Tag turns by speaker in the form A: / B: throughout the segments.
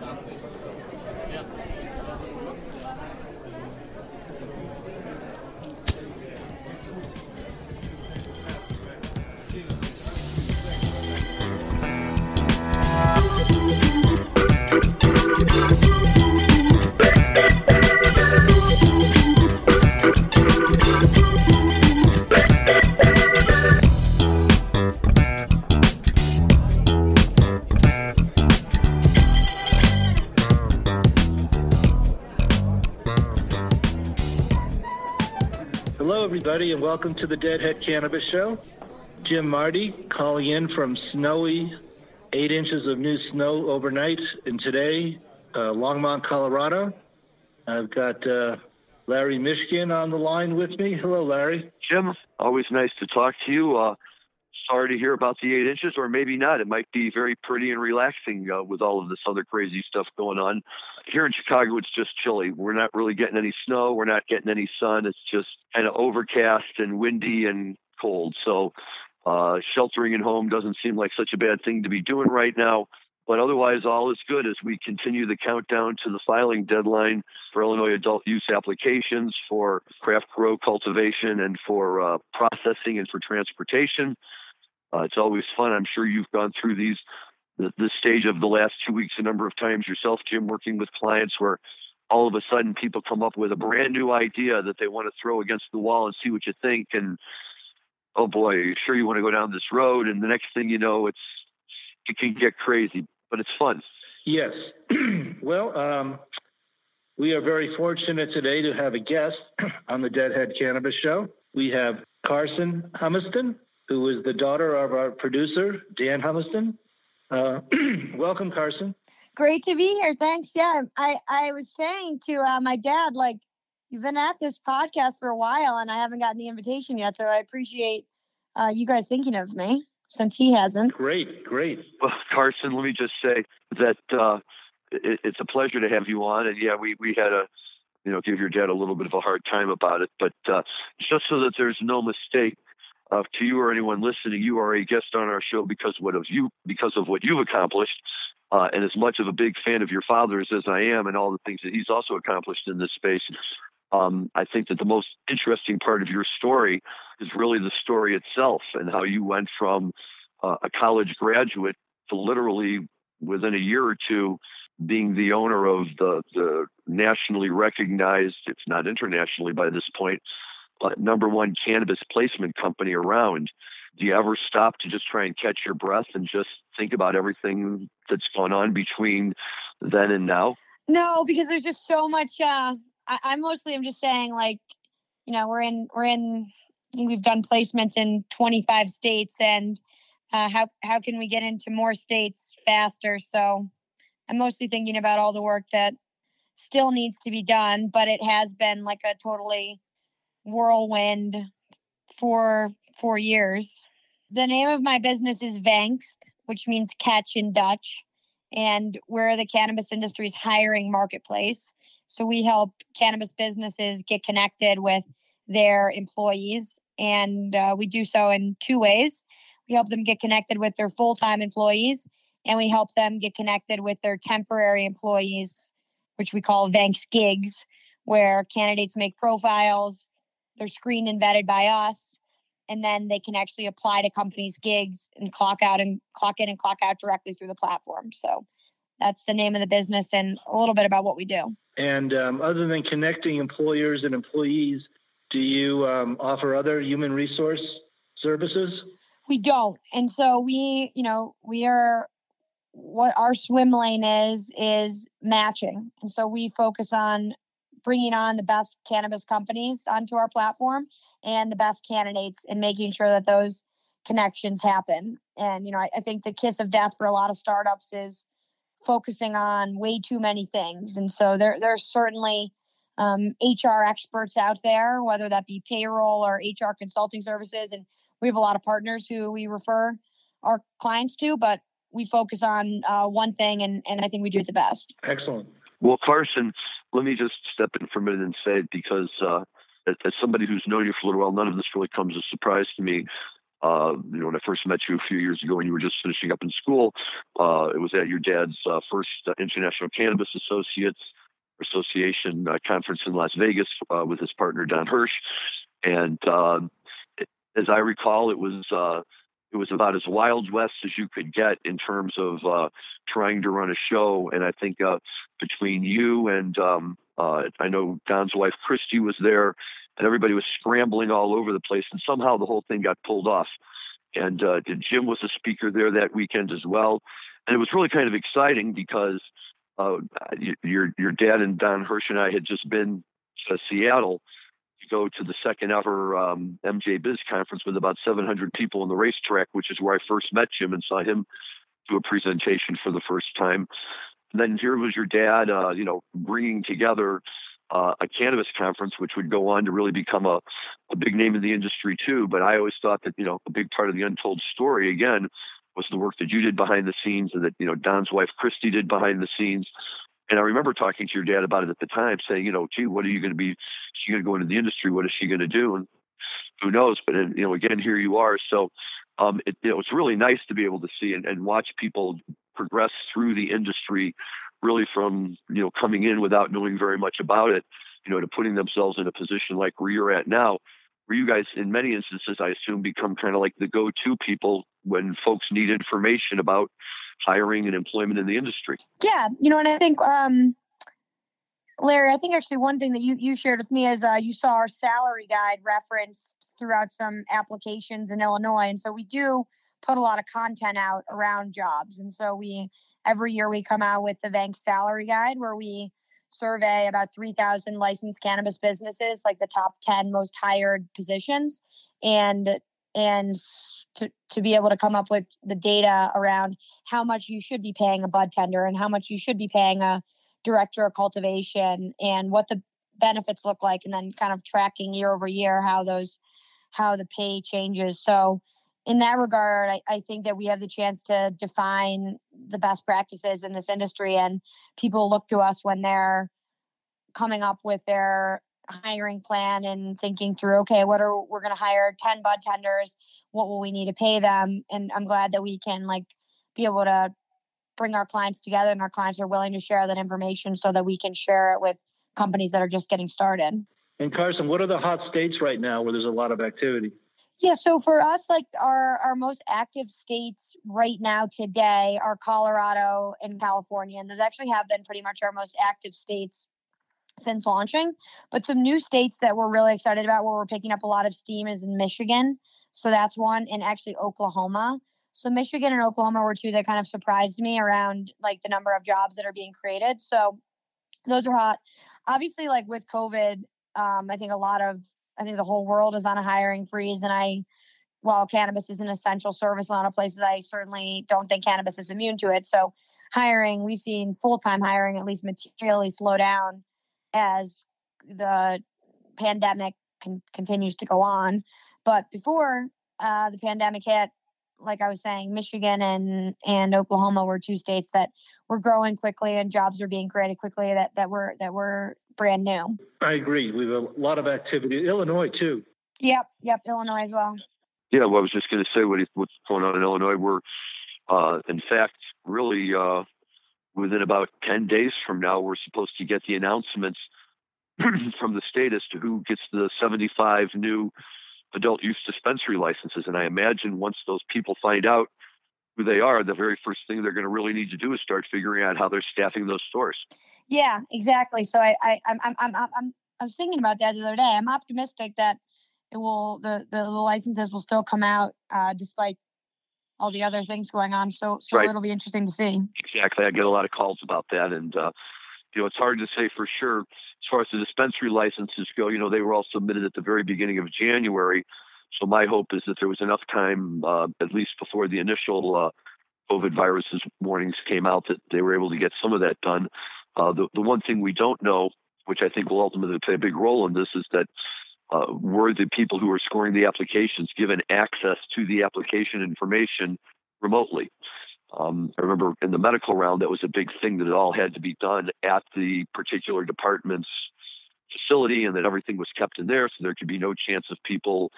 A: Congratulations. Everybody, and welcome to the Deadhead Cannabis Show. Jim Marty calling in from snowy, eight inches of new snow overnight, and today, uh, Longmont, Colorado. I've got uh, Larry Mishkin on the line with me. Hello, Larry.
B: Jim, always nice to talk to you. Uh, sorry to hear about the eight inches, or maybe not. It might be very pretty and relaxing uh, with all of this other crazy stuff going on. Here in Chicago, it's just chilly. We're not really getting any snow. We're not getting any sun. It's just kind of overcast and windy and cold. So, uh, sheltering at home doesn't seem like such a bad thing to be doing right now. But otherwise, all is good as we continue the countdown to the filing deadline for Illinois adult use applications for craft grow cultivation and for uh, processing and for transportation. Uh, it's always fun. I'm sure you've gone through these this stage of the last two weeks a number of times yourself, Jim, working with clients where all of a sudden people come up with a brand new idea that they want to throw against the wall and see what you think. And oh boy, are you sure you want to go down this road? And the next thing you know, it's it can get crazy, but it's fun.
A: Yes. well, um, we are very fortunate today to have a guest on the Deadhead Cannabis Show. We have Karson Humiston who is the daughter of our producer, Dan Humiston. Uh, welcome, Karson.
C: Great to be here. Thanks. Yeah, I, I was saying to uh, my dad, like, you've been at this podcast for a while and I haven't gotten the invitation yet. So I appreciate uh, you guys thinking of me since he hasn't.
A: Great, great.
B: Well, Karson, let me just say that uh, it, it's a pleasure to have you on. And yeah, we, we had a, you know, give your dad a little bit of a hard time about it, but uh, just so that there's no mistake, uh, to you or anyone listening, you are a guest on our show because what of you because of what you've accomplished. Uh, and as much of a big fan of your father's as I am, and all the things that he's also accomplished in this space, um, I think that the most interesting part of your story is really the story itself and how you went from uh, a college graduate to literally within a year or two being the owner of the, the nationally recognized, if not internationally by this point, number one cannabis placement company around. Do you ever stop to just try and catch your breath and just think about everything that's gone on between then and now?
C: No, because there's just so much. Uh, I, I mostly am just saying, like, you know, we're in, we're in, we've done placements in 25 states, and uh, how how can we get into more states faster? So, I'm mostly thinking about all the work that still needs to be done, but it has been like a totally whirlwind for four years. The name of my business is Vangst, which means catch in Dutch. And we're the cannabis industry's hiring marketplace. So we help cannabis businesses get connected with their employees. And uh, we do so in two ways. We help them get connected with their full time employees, and we help them get connected with their temporary employees, which we call Vangst gigs, where candidates make profiles, they're screened and vetted by us. And then they can actually apply to companies' gigs and clock out and clock in and clock out directly through the platform. So that's the name of the business and a little bit about what we do.
A: And um, other than connecting employers and employees, do you um, offer other human resource services?
C: We don't. And so we, you know, we are what our swim lane is is matching. And so we focus on bringing on the best cannabis companies onto our platform and the best candidates and making sure that those connections happen. And, you know, I, I think the kiss of death for a lot of startups is focusing on way too many things. And so there, there's certainly um, HR experts out there, whether that be payroll or HR consulting services. And we have a lot of partners who we refer our clients to, but we focus on uh, one thing and, and I think we do it the best.
A: Excellent.
B: Well, Karson, let me just step in for a minute and say because uh, as, somebody who's known you for a little while, none of this really comes as a surprise to me. uh, you know, when I first met you a few years ago, when you were just finishing up in school, uh, it was at your dad's uh, first uh, International Cannabis Associates Association uh, conference in Las Vegas with his partner Don Hirsch, and um, as I recall, it was it was about as wild west as you could get in terms of uh, trying to run a show. And I think uh, between you and um, uh, I know Don's wife Christy was there, and everybody was scrambling all over the place, and somehow the whole thing got pulled off. And uh, Jim was a speaker there that weekend as well, and it was really kind of exciting because uh, your your dad and Don Hirsch and I had just been to Seattle go to the second ever um, MJ Biz conference with about 700 people on the racetrack, which is where I first met Jim and saw him do a presentation for the first time. And then here was your dad, uh, you know, bringing together uh, a cannabis conference, which would go on to really become a, a big name in the industry too. But I always thought that, you know, a big part of the untold story, again, was the work that you did behind the scenes and that, you know, Don's wife, Christy, did behind the scenes and I remember talking to your dad about it at the time, saying, you know, gee, what are you going to be? She going to go into the industry? What is she going to do? And who knows? But you know, again, here you are. So um, it, you know, it's really nice to be able to see and, and watch people progress through the industry, really from you know coming in without knowing very much about it, you know, to putting themselves in a position like where you're at now, where you guys, in many instances, I assume, become kind of like the go-to people when folks need information about hiring and employment in the industry.
C: Yeah, you know, and I think, um, Larry, I think actually one thing that you you shared with me is uh, you saw our salary guide reference throughout some applications in Illinois, and so we do put a lot of content out around jobs, and so we every year we come out with the Vangst salary guide where we survey about 3,000 licensed cannabis businesses, like the top 10 most hired positions, and and to, to be able to come up with the data around how much you should be paying a bud tender and how much you should be paying a director of cultivation and what the benefits look like and then kind of tracking year over year how those how the pay changes. So in that regard I, I think that we have the chance to define the best practices in this industry and people look to us when they're coming up with their hiring plan and thinking through okay what are we're going to hire 10 bud tenders. What will we need to pay them? And i'm glad that we can like be able to bring our clients together and our clients are willing to share that information so that we can share it with companies that are just getting started.
A: And karson what are the hot states right now where there's a lot of activity?
C: Yeah, so for us, like our our most active states right now today are Colorado and California, and those actually have been pretty much our most active states since launching. But some new states that we're really excited about where we're picking up a lot of steam is in Michigan. So that's one, and actually Oklahoma. So Michigan and Oklahoma were two that kind of surprised me around like the number of jobs that are being created. So those are hot. Obviously, like with COVID, um, I think a lot of I think the whole world is on a hiring freeze, and I while cannabis is an essential service a lot of places, I certainly don't think cannabis is immune to it. So hiring, we've seen full time hiring at least materially slow down as the pandemic con- continues to go on. But before uh, the pandemic hit, like I was saying, Michigan and and Oklahoma were two states that were growing quickly and jobs were being created quickly that that were that were brand new.
A: I agree. We have a lot of activity. Illinois too.
C: Yep, yep, Illinois as well.
B: Yeah, well, I was just going to say what, what's going on in Illinois. We're, uh, in fact, really uh, within about 10 days from now, we're supposed to get the announcements from the state as to who gets the 75 new adult use dispensary licenses. And I imagine once those people find out who they are, the very first thing they're going to really need to do is start figuring out how they're staffing those stores.
C: Yeah, exactly. So I, I, I'm, I'm, I'm, I'm, I was thinking about that the other day. I'm optimistic that it will, the, the, the licenses will still come out uh, despite all the other things going on. So, so right. it'll be interesting to see.
B: Exactly. I get a lot of calls about that, and uh, you know, it's hard to say for sure. As far as the dispensary licenses go, you know, they were all submitted at the very beginning of January. So my hope is that there was enough time, uh, at least before the initial uh, COVID viruses warnings came out, that they were able to get some of that done. Uh, the the one thing we don't know, which I think will ultimately play a big role in this, is that uh, were the people who were scoring the applications given access to the application information remotely. Um, I remember in the medical round, that was a big thing that it all had to be done at the particular department's facility and that everything was kept in there so there could be no chance of people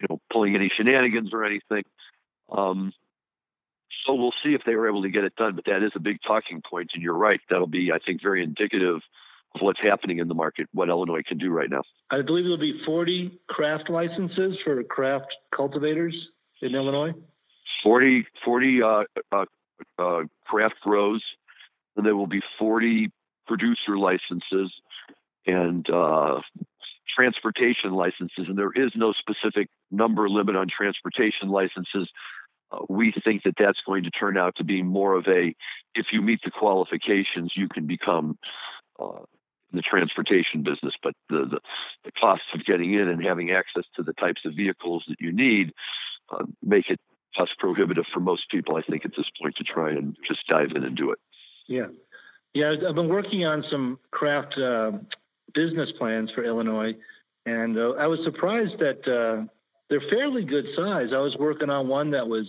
B: you know, pulling any shenanigans or anything. Um, so we'll see if they were able to get it done. But that is a big talking point, and you're right. That'll be, I think, very indicative of what's happening in the market, what Illinois can do right now.
A: I believe there'll be 40 craft licenses for craft cultivators in Illinois.
B: 40, 40 uh, uh, uh, craft grows, and there will be 40 producer licenses and uh, transportation licenses. And there is no specific number limit on transportation licenses. Uh, we think that that's going to turn out to be more of a if you meet the qualifications, you can become uh, the transportation business. But the, the, the costs of getting in and having access to the types of vehicles that you need uh, make it cost prohibitive for most people, I think, at this point to try and just dive in and do it.
A: Yeah. Yeah, I've been working on some craft uh, business plans for Illinois, and uh, I was surprised that uh, they're fairly good size. I was working on one that was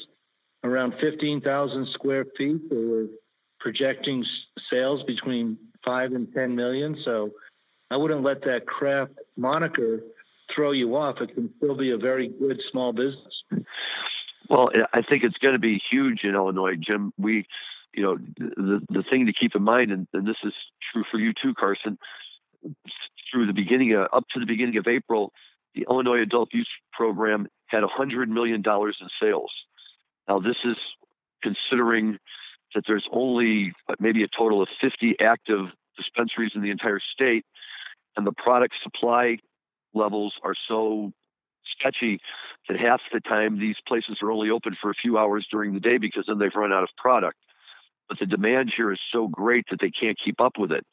A: around 15,000 square feet. They were projecting sales between five and 10 million. So I wouldn't let that craft moniker throw you off. It can still be a very good small business.
B: Well, I think it's going to be huge in Illinois, Jim. We, you know, the the thing to keep in mind, and, and this is true for you too, Karson. Through the beginning of, up to the beginning of April, the Illinois Adult Use Program had $100 million in sales. Now, this is considering that there's only uh, maybe a total of 50 active dispensaries in the entire state, and the product supply levels are so sketchy that half the time these places are only open for a few hours during the day because then they've run out of product. But the demand here is so great that they can't keep up with it.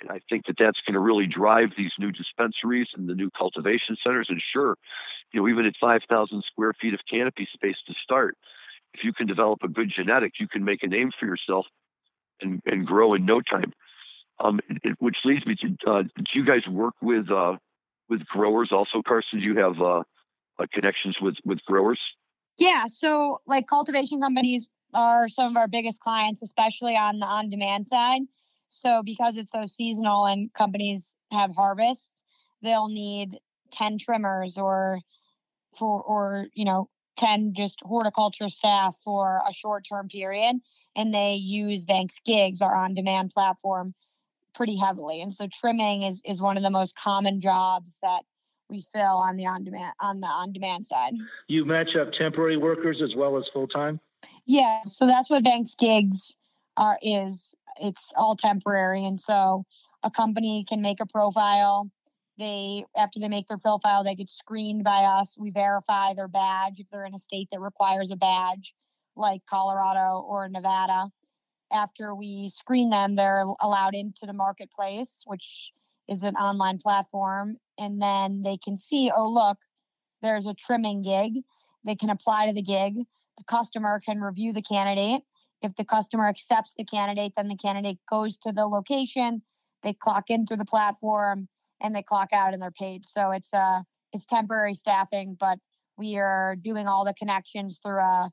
B: And I think that that's going to really drive these new dispensaries and the new cultivation centers. And sure, you know, even at 5,000 square feet of canopy space to start, if you can develop a good genetic, you can make a name for yourself and, and grow in no time. Um, it, which leads me to, uh, do you guys work with uh, with growers also, Karson? Do you have uh, uh, connections with with growers?
C: Yeah, so like cultivation companies are some of our biggest clients, especially on the on demand side. So because it's so seasonal and companies have harvests, they'll need 10 trimmers or for or you know 10 just horticulture staff for a short term period and they use Vangst Gigs our on demand platform pretty heavily and so trimming is is one of the most common jobs that we fill on the on demand on the on demand side.
A: You match up temporary workers as well as full time?
C: Yeah, so that's what Vangst Gigs are is it's all temporary. And so a company can make a profile. They, after they make their profile, they get screened by us. We verify their badge if they're in a state that requires a badge, like Colorado or Nevada. After we screen them, they're allowed into the marketplace, which is an online platform. And then they can see, oh, look, there's a trimming gig. They can apply to the gig. The customer can review the candidate if the customer accepts the candidate, then the candidate goes to the location, they clock in through the platform, and they clock out and they're paid. So it's uh it's temporary staffing, but we are doing all the connections through a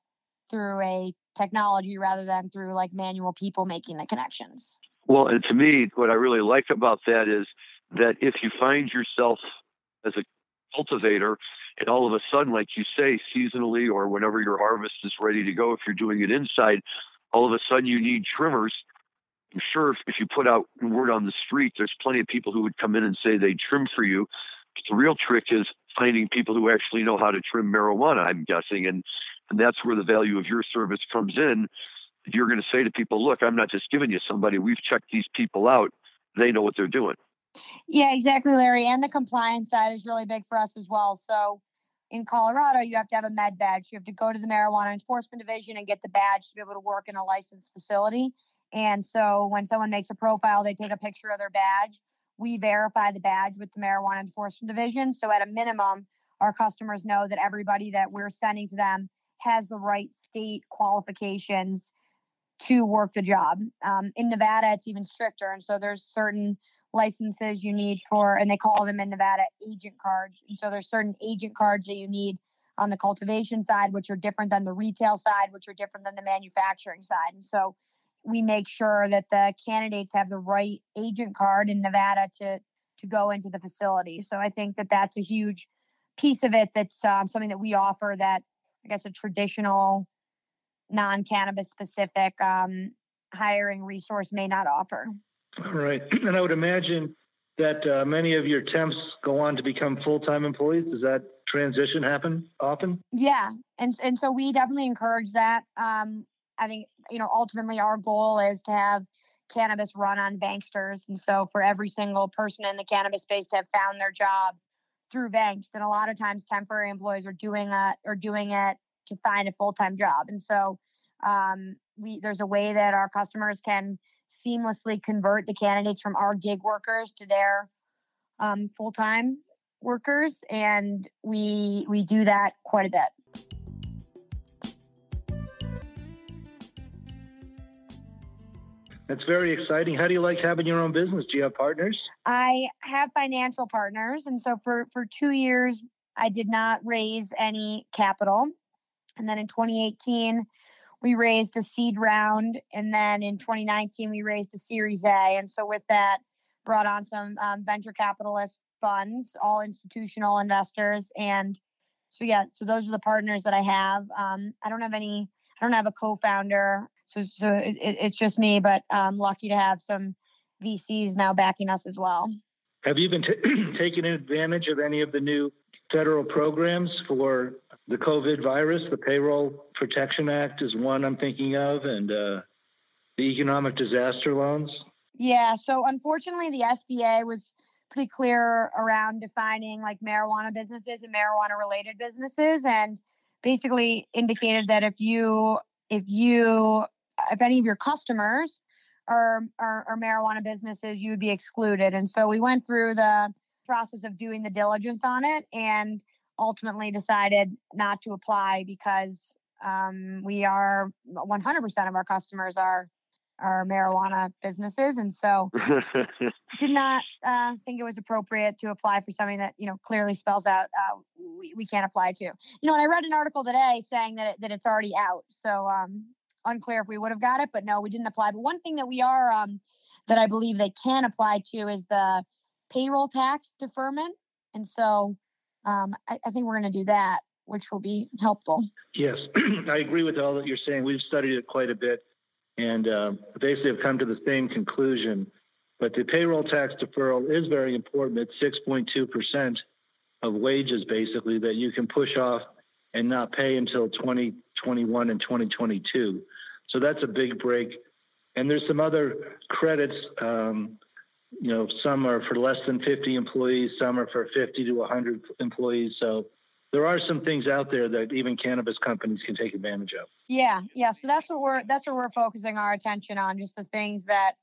C: through a technology rather than through like manual people making the connections.
B: Well, and to me, what I really like about that is that if you find yourself as a cultivator and all of a sudden, like you say, seasonally or whenever your harvest is ready to go, if you're doing it inside, all of a sudden you need trimmers. I'm sure if, you put out word on the street, there's plenty of people who would come in and say they trim for you. But the real trick is finding people who actually know how to trim marijuana, I'm guessing. And, and that's where the value of your service comes in. If You're going to say to people, look, I'm not just giving you somebody. We've checked these people out. They know what they're doing.
C: Yeah, exactly, Larry. And the compliance side is really big for us as well. So in Colorado, you have to have a med badge. You have to go to the marijuana enforcement division and get the badge to be able to work in a licensed facility. And so when someone makes a profile, they take a picture of their badge. We verify the badge with the marijuana enforcement division. So at a minimum, our customers know that everybody that we're sending to them has the right state qualifications to work the job. Um, in Nevada, it's even stricter. And so there's certain licenses you need for, and they call them in Nevada agent cards. And so there's certain agent cards that you need on the cultivation side, which are different than the retail side, which are different than the manufacturing side. And so we make sure that the candidates have the right agent card in Nevada to to go into the facility. So I think that that's a huge piece of it that's um, something that we offer that I guess a traditional non-cannabis specific um, hiring resource may not offer.
A: All right, and I would imagine that uh, many of your temps go on to become full-time employees. Does that transition happen often?
C: Yeah, and and so we definitely encourage that. Um, I think you know ultimately our goal is to have cannabis run on banksters, and so for every single person in the cannabis space to have found their job through Vangst, and a lot of times temporary employees are doing it or doing it to find a full-time job, and so um, we there's a way that our customers can seamlessly convert the candidates from our gig workers to their um, full-time workers. And we we do that quite a bit
A: That's very exciting. How do you like having your own business? Do you have partners?
C: I have financial partners, and so for for two years, I did not raise any capital, and then in 2018, we raised a seed round, and then in 2019, we raised a Series A, and so with that, brought on some um, venture capitalist funds, all institutional investors, and so yeah, so those are the partners that I have. Um, I don't have any. I don't have a co-founder so so it, it's just me, but I'm lucky to have some VCs now backing us as well.
A: Have you been t- taking advantage of any of the new federal programs for the COVID virus? The Payroll Protection Act is one I'm thinking of, and uh, the economic disaster loans.
C: Yeah. So unfortunately, the SBA was pretty clear around defining like marijuana businesses and marijuana related businesses and basically indicated that if you if you if any of your customers are, are, are marijuana businesses, you would be excluded. And so we went through the process of doing the diligence on it and ultimately decided not to apply because um, we are 100% of our customers are are marijuana businesses. And so did not uh, think it was appropriate to apply for something that you know clearly spells out uh, we, we can't apply to. You know and i read an article today saying that, it, that it's already out. So um, unclear if we would have got it, but no, we didn't apply. But one thing that we are um, that I believe they can apply to is the payroll tax deferment, and so um, I, I think we're going to do that, which will be helpful.
A: Yes, I agree with all that you're saying. We've studied it quite a bit, and uh, basically have come to the same conclusion. But the payroll tax deferral is very important. It's 6.2 percent of wages, basically, that you can push off and not pay until 2021 and 2022. So that's a big break. And there's some other credits. Um, you know, some are for less than 50 employees, some are for 50 to 100 employees. So there are some things out there that even cannabis companies can take advantage of.
C: Yeah, yeah. So that's what we're that's what we're focusing our attention on, just the things that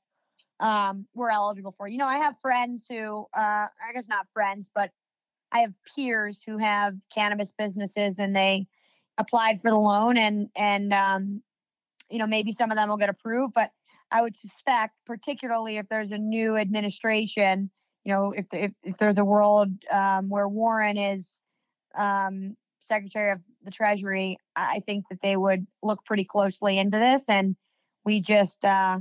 C: um, we're eligible for. You know, I have friends who, uh, I guess not friends, but I have peers who have cannabis businesses and they applied for the loan and and um, you know, maybe some of them will get approved, but I would suspect, particularly if there's a new administration, you know, if if, if there's a world um, where Warren is um, Secretary of the Treasury, I think that they would look pretty closely into this, and we just uh,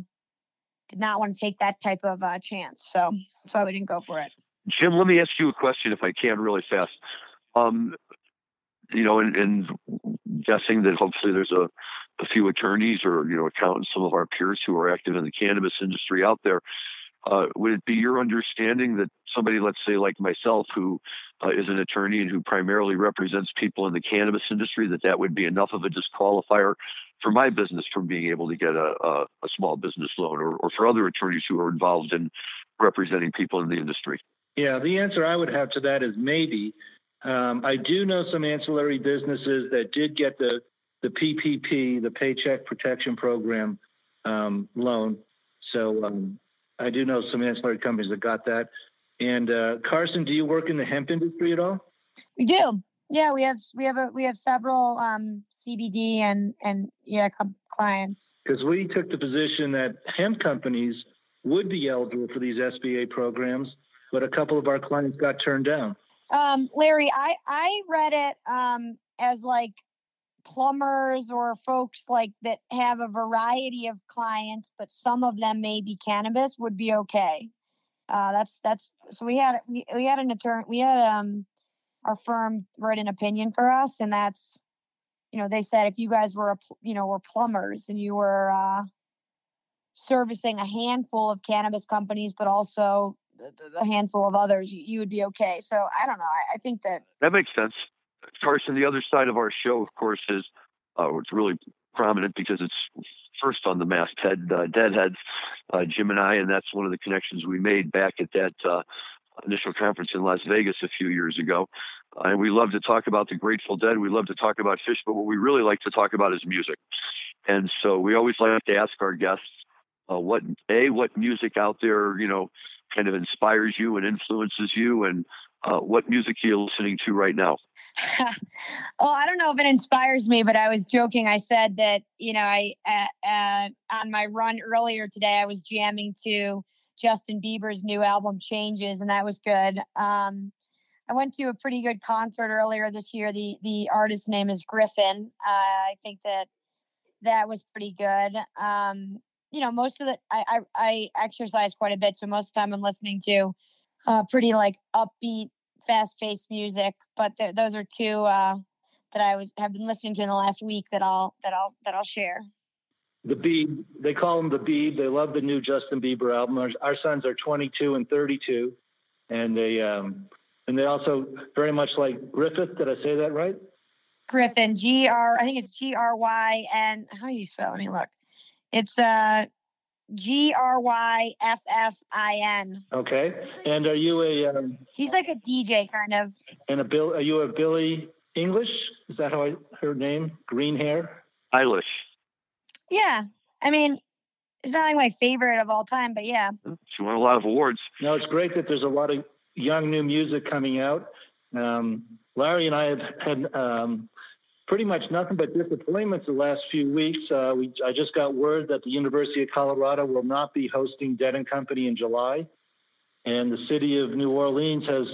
C: did not want to take that type of uh, chance, so that's why we didn't go for it.
B: Jim, let me ask you a question, if I can, really fast. Um, you know, and, and guessing that hopefully there's a a few attorneys or you know accountants, some of our peers who are active in the cannabis industry out there. Uh, would it be your understanding that somebody, let's say like myself, who uh, is an attorney and who primarily represents people in the cannabis industry, that that would be enough of a disqualifier for my business from being able to get a, a, a small business loan, or, or for other attorneys who are involved in representing people in the industry?
A: Yeah, the answer I would have to that is maybe. Um, I do know some ancillary businesses that did get the the PPP, the Paycheck Protection Program um, loan. So um, I do know some ancillary companies that got that. And uh, Karson, do you work in the hemp industry at all?
C: We do. Yeah, we have we have a we have several um, CBD and and yeah clients.
A: Because we took the position that hemp companies would be eligible for these SBA programs, but a couple of our clients got turned down.
C: Um, Larry, I I read it um, as like plumbers or folks like that have a variety of clients, but some of them may be cannabis would be okay. Uh, that's that's so we had we, we had an attorney we had um our firm wrote an opinion for us, and that's you know they said if you guys were a you know were plumbers and you were uh, servicing a handful of cannabis companies, but also a handful of others, you, you would be okay. So I don't know. I, I, think that
B: that makes sense. Karson, the other side of our show, of course, is uh, it's really prominent because it's first on the masthead, uh, Deadheads, uh, Jim and I, and that's one of the connections we made back at that uh, initial conference in Las Vegas a few years ago. Uh, and we love to talk about the Grateful Dead. We love to talk about Phish, but what we really like to talk about is music. And so we always like to ask our guests uh, what a what music out there you know kind of inspires you and influences you, and uh, what music are you listening to right now?
C: well, I don't know if it inspires me, but I was joking. I said that you know I uh, uh, on my run earlier today I was jamming to Justin Bieber's new album Changes, and that was good. Um, I went to a pretty good concert earlier this year. The the artist's name is Gryffin. Uh, I think that that was pretty good. Um, you know, most of the I, I, I exercise quite a bit, so most of the time I'm listening to uh, pretty like upbeat, fast paced music. But th- those are two uh, that I was have been listening to in the last week that I'll that I'll that I'll share.
A: The Beeb, they call him the Beeb. They love the new Justin Bieber album. Our, our sons are 22 and 32, and they um, and they also very much like Griffith. Did I say that right?
C: Gryffin, G R. I think it's G R Y N. How do you spell? Let me look. It's uh G R Y F F I N.
A: Okay. And are you a? Um,
C: He's like a DJ kind of.
A: And a Bill? Are you a Billy English? Is that how I her name? Green hair.
B: Eilish.
C: Yeah, I mean, it's not like my favorite of all time, but yeah.
B: She won a lot of awards.
A: No, it's great that there's a lot of young new music coming out. Um, Larry and I have had um, pretty much nothing but disappointments the last few weeks. Uh, we, I just got word that the University of Colorado will not be hosting Dead and Company in July, and the city of New Orleans has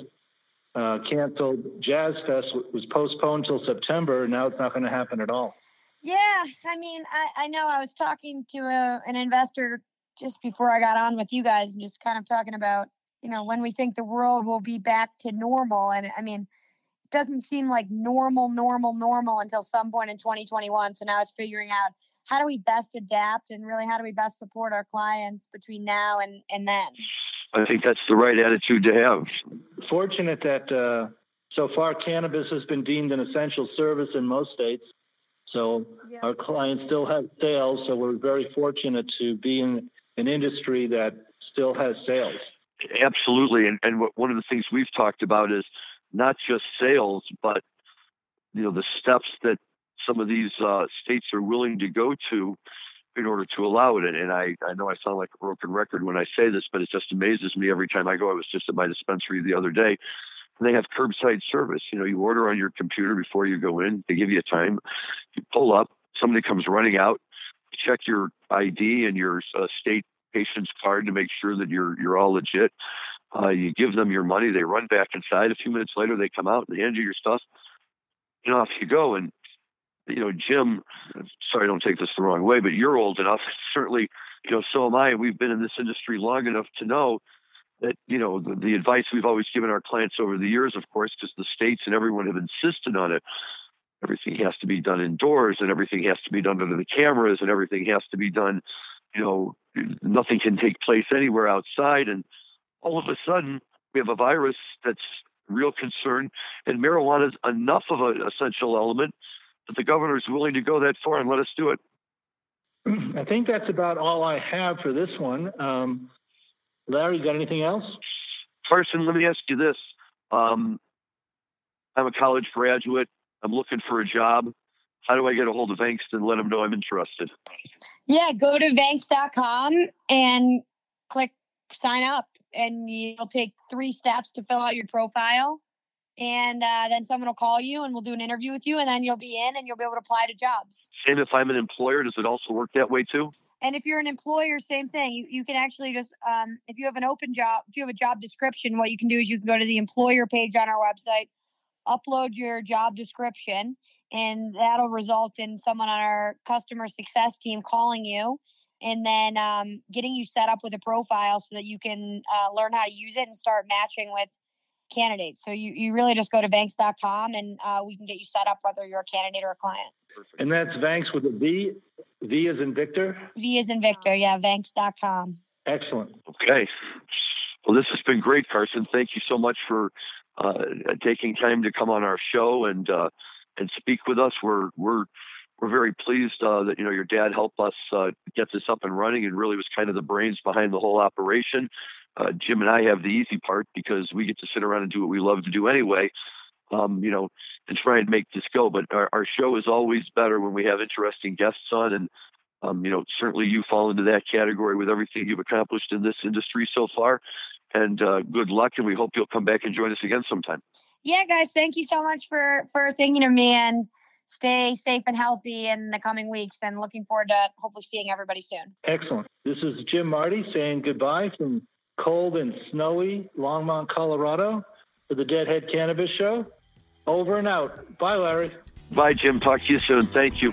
A: uh, canceled Jazz Fest. was postponed till September, and now it's not going to happen at all.
C: Yeah, I mean, I, I know I was talking to a, an investor just before I got on with you guys, and just kind of talking about you know when we think the world will be back to normal, and I mean doesn't seem like normal, normal, normal until some point in 2021. So now it's figuring out how do we best adapt and really how do we best support our clients between now and, and then?
B: I think that's the right attitude to have.
A: Fortunate that uh, so far cannabis has been deemed an essential service in most states. So yeah. our clients still have sales. So we're very fortunate to be in an industry that still has sales.
B: Absolutely. And, and what, one of the things we've talked about is not just sales, but you know the steps that some of these uh, states are willing to go to in order to allow it. And I, I know I sound like a broken record when I say this, but it just amazes me every time I go. I was just at my dispensary the other day. And they have curbside service. You know, you order on your computer before you go in. They give you a time. You pull up. Somebody comes running out. Check your ID and your uh, state patient's card to make sure that you're you're all legit. Uh, you give them your money, they run back inside. A few minutes later, they come out and they hand you your stuff, and off you go. And you know, Jim, sorry, don't take this the wrong way, but you're old enough. Certainly, you know, so am I. We've been in this industry long enough to know that you know the, the advice we've always given our clients over the years, of course, because the states and everyone have insisted on it. Everything has to be done indoors, and everything has to be done under the cameras, and everything has to be done. You know, nothing can take place anywhere outside, and all of a sudden we have a virus that's real concern, and marijuana is enough of an essential element that the governor is willing to go that far and let us do it.
A: I think that's about all I have for this one. Um, Larry, got anything else?
B: Karson, let me ask you this. Um, I'm a college graduate. I'm looking for a job. How do I get a hold of Vangst and let them know I'm interested?
C: Yeah, go to Vangst.com and click sign up and you'll take three steps to fill out your profile and uh, then someone will call you and we'll do an interview with you and then you'll be in and you'll be able to apply to jobs.
B: Same if i'm an employer does it also work that way too?
C: And if you're an employer same thing you, you can actually just um, if you have an open job if you have a job description what you can do is you can go to the employer page on our website upload your job description and that'll result in someone on our customer success team calling you and then um, getting you set up with a profile so that you can uh, learn how to use it and start matching with candidates. So you, you really just go to vangst.com and uh, we can get you set up whether you're a candidate or a client.
A: And that's Vangst with a V. V is in Victor.
C: V is in Victor. Yeah, vangst.com.
A: Excellent.
B: Okay. Well, this has been great, Karson. Thank you so much for uh, taking time to come on our show and uh, and speak with us. We're we're we're very pleased uh, that you know your dad helped us uh, get this up and running and really was kind of the brains behind the whole operation. Uh, Jim and I have the easy part because we get to sit around and do what we love to do anyway. Um, you know, and try and make this go. But our, our show is always better when we have interesting guests on, and um, you know, certainly you fall into that category with everything you've accomplished in this industry so far. And uh, good luck, and we hope you'll come back and join us again sometime.
C: Yeah, guys, thank you so much for for thinking of me and stay safe and healthy in the coming weeks and looking forward to hopefully seeing everybody soon.
A: Excellent. This is Jim Marty saying goodbye from cold and snowy Longmont, Colorado for the Deadhead Cannabis Show. Over and out. Bye, Larry.
B: Bye, Jim. Talk to you soon. Thank you.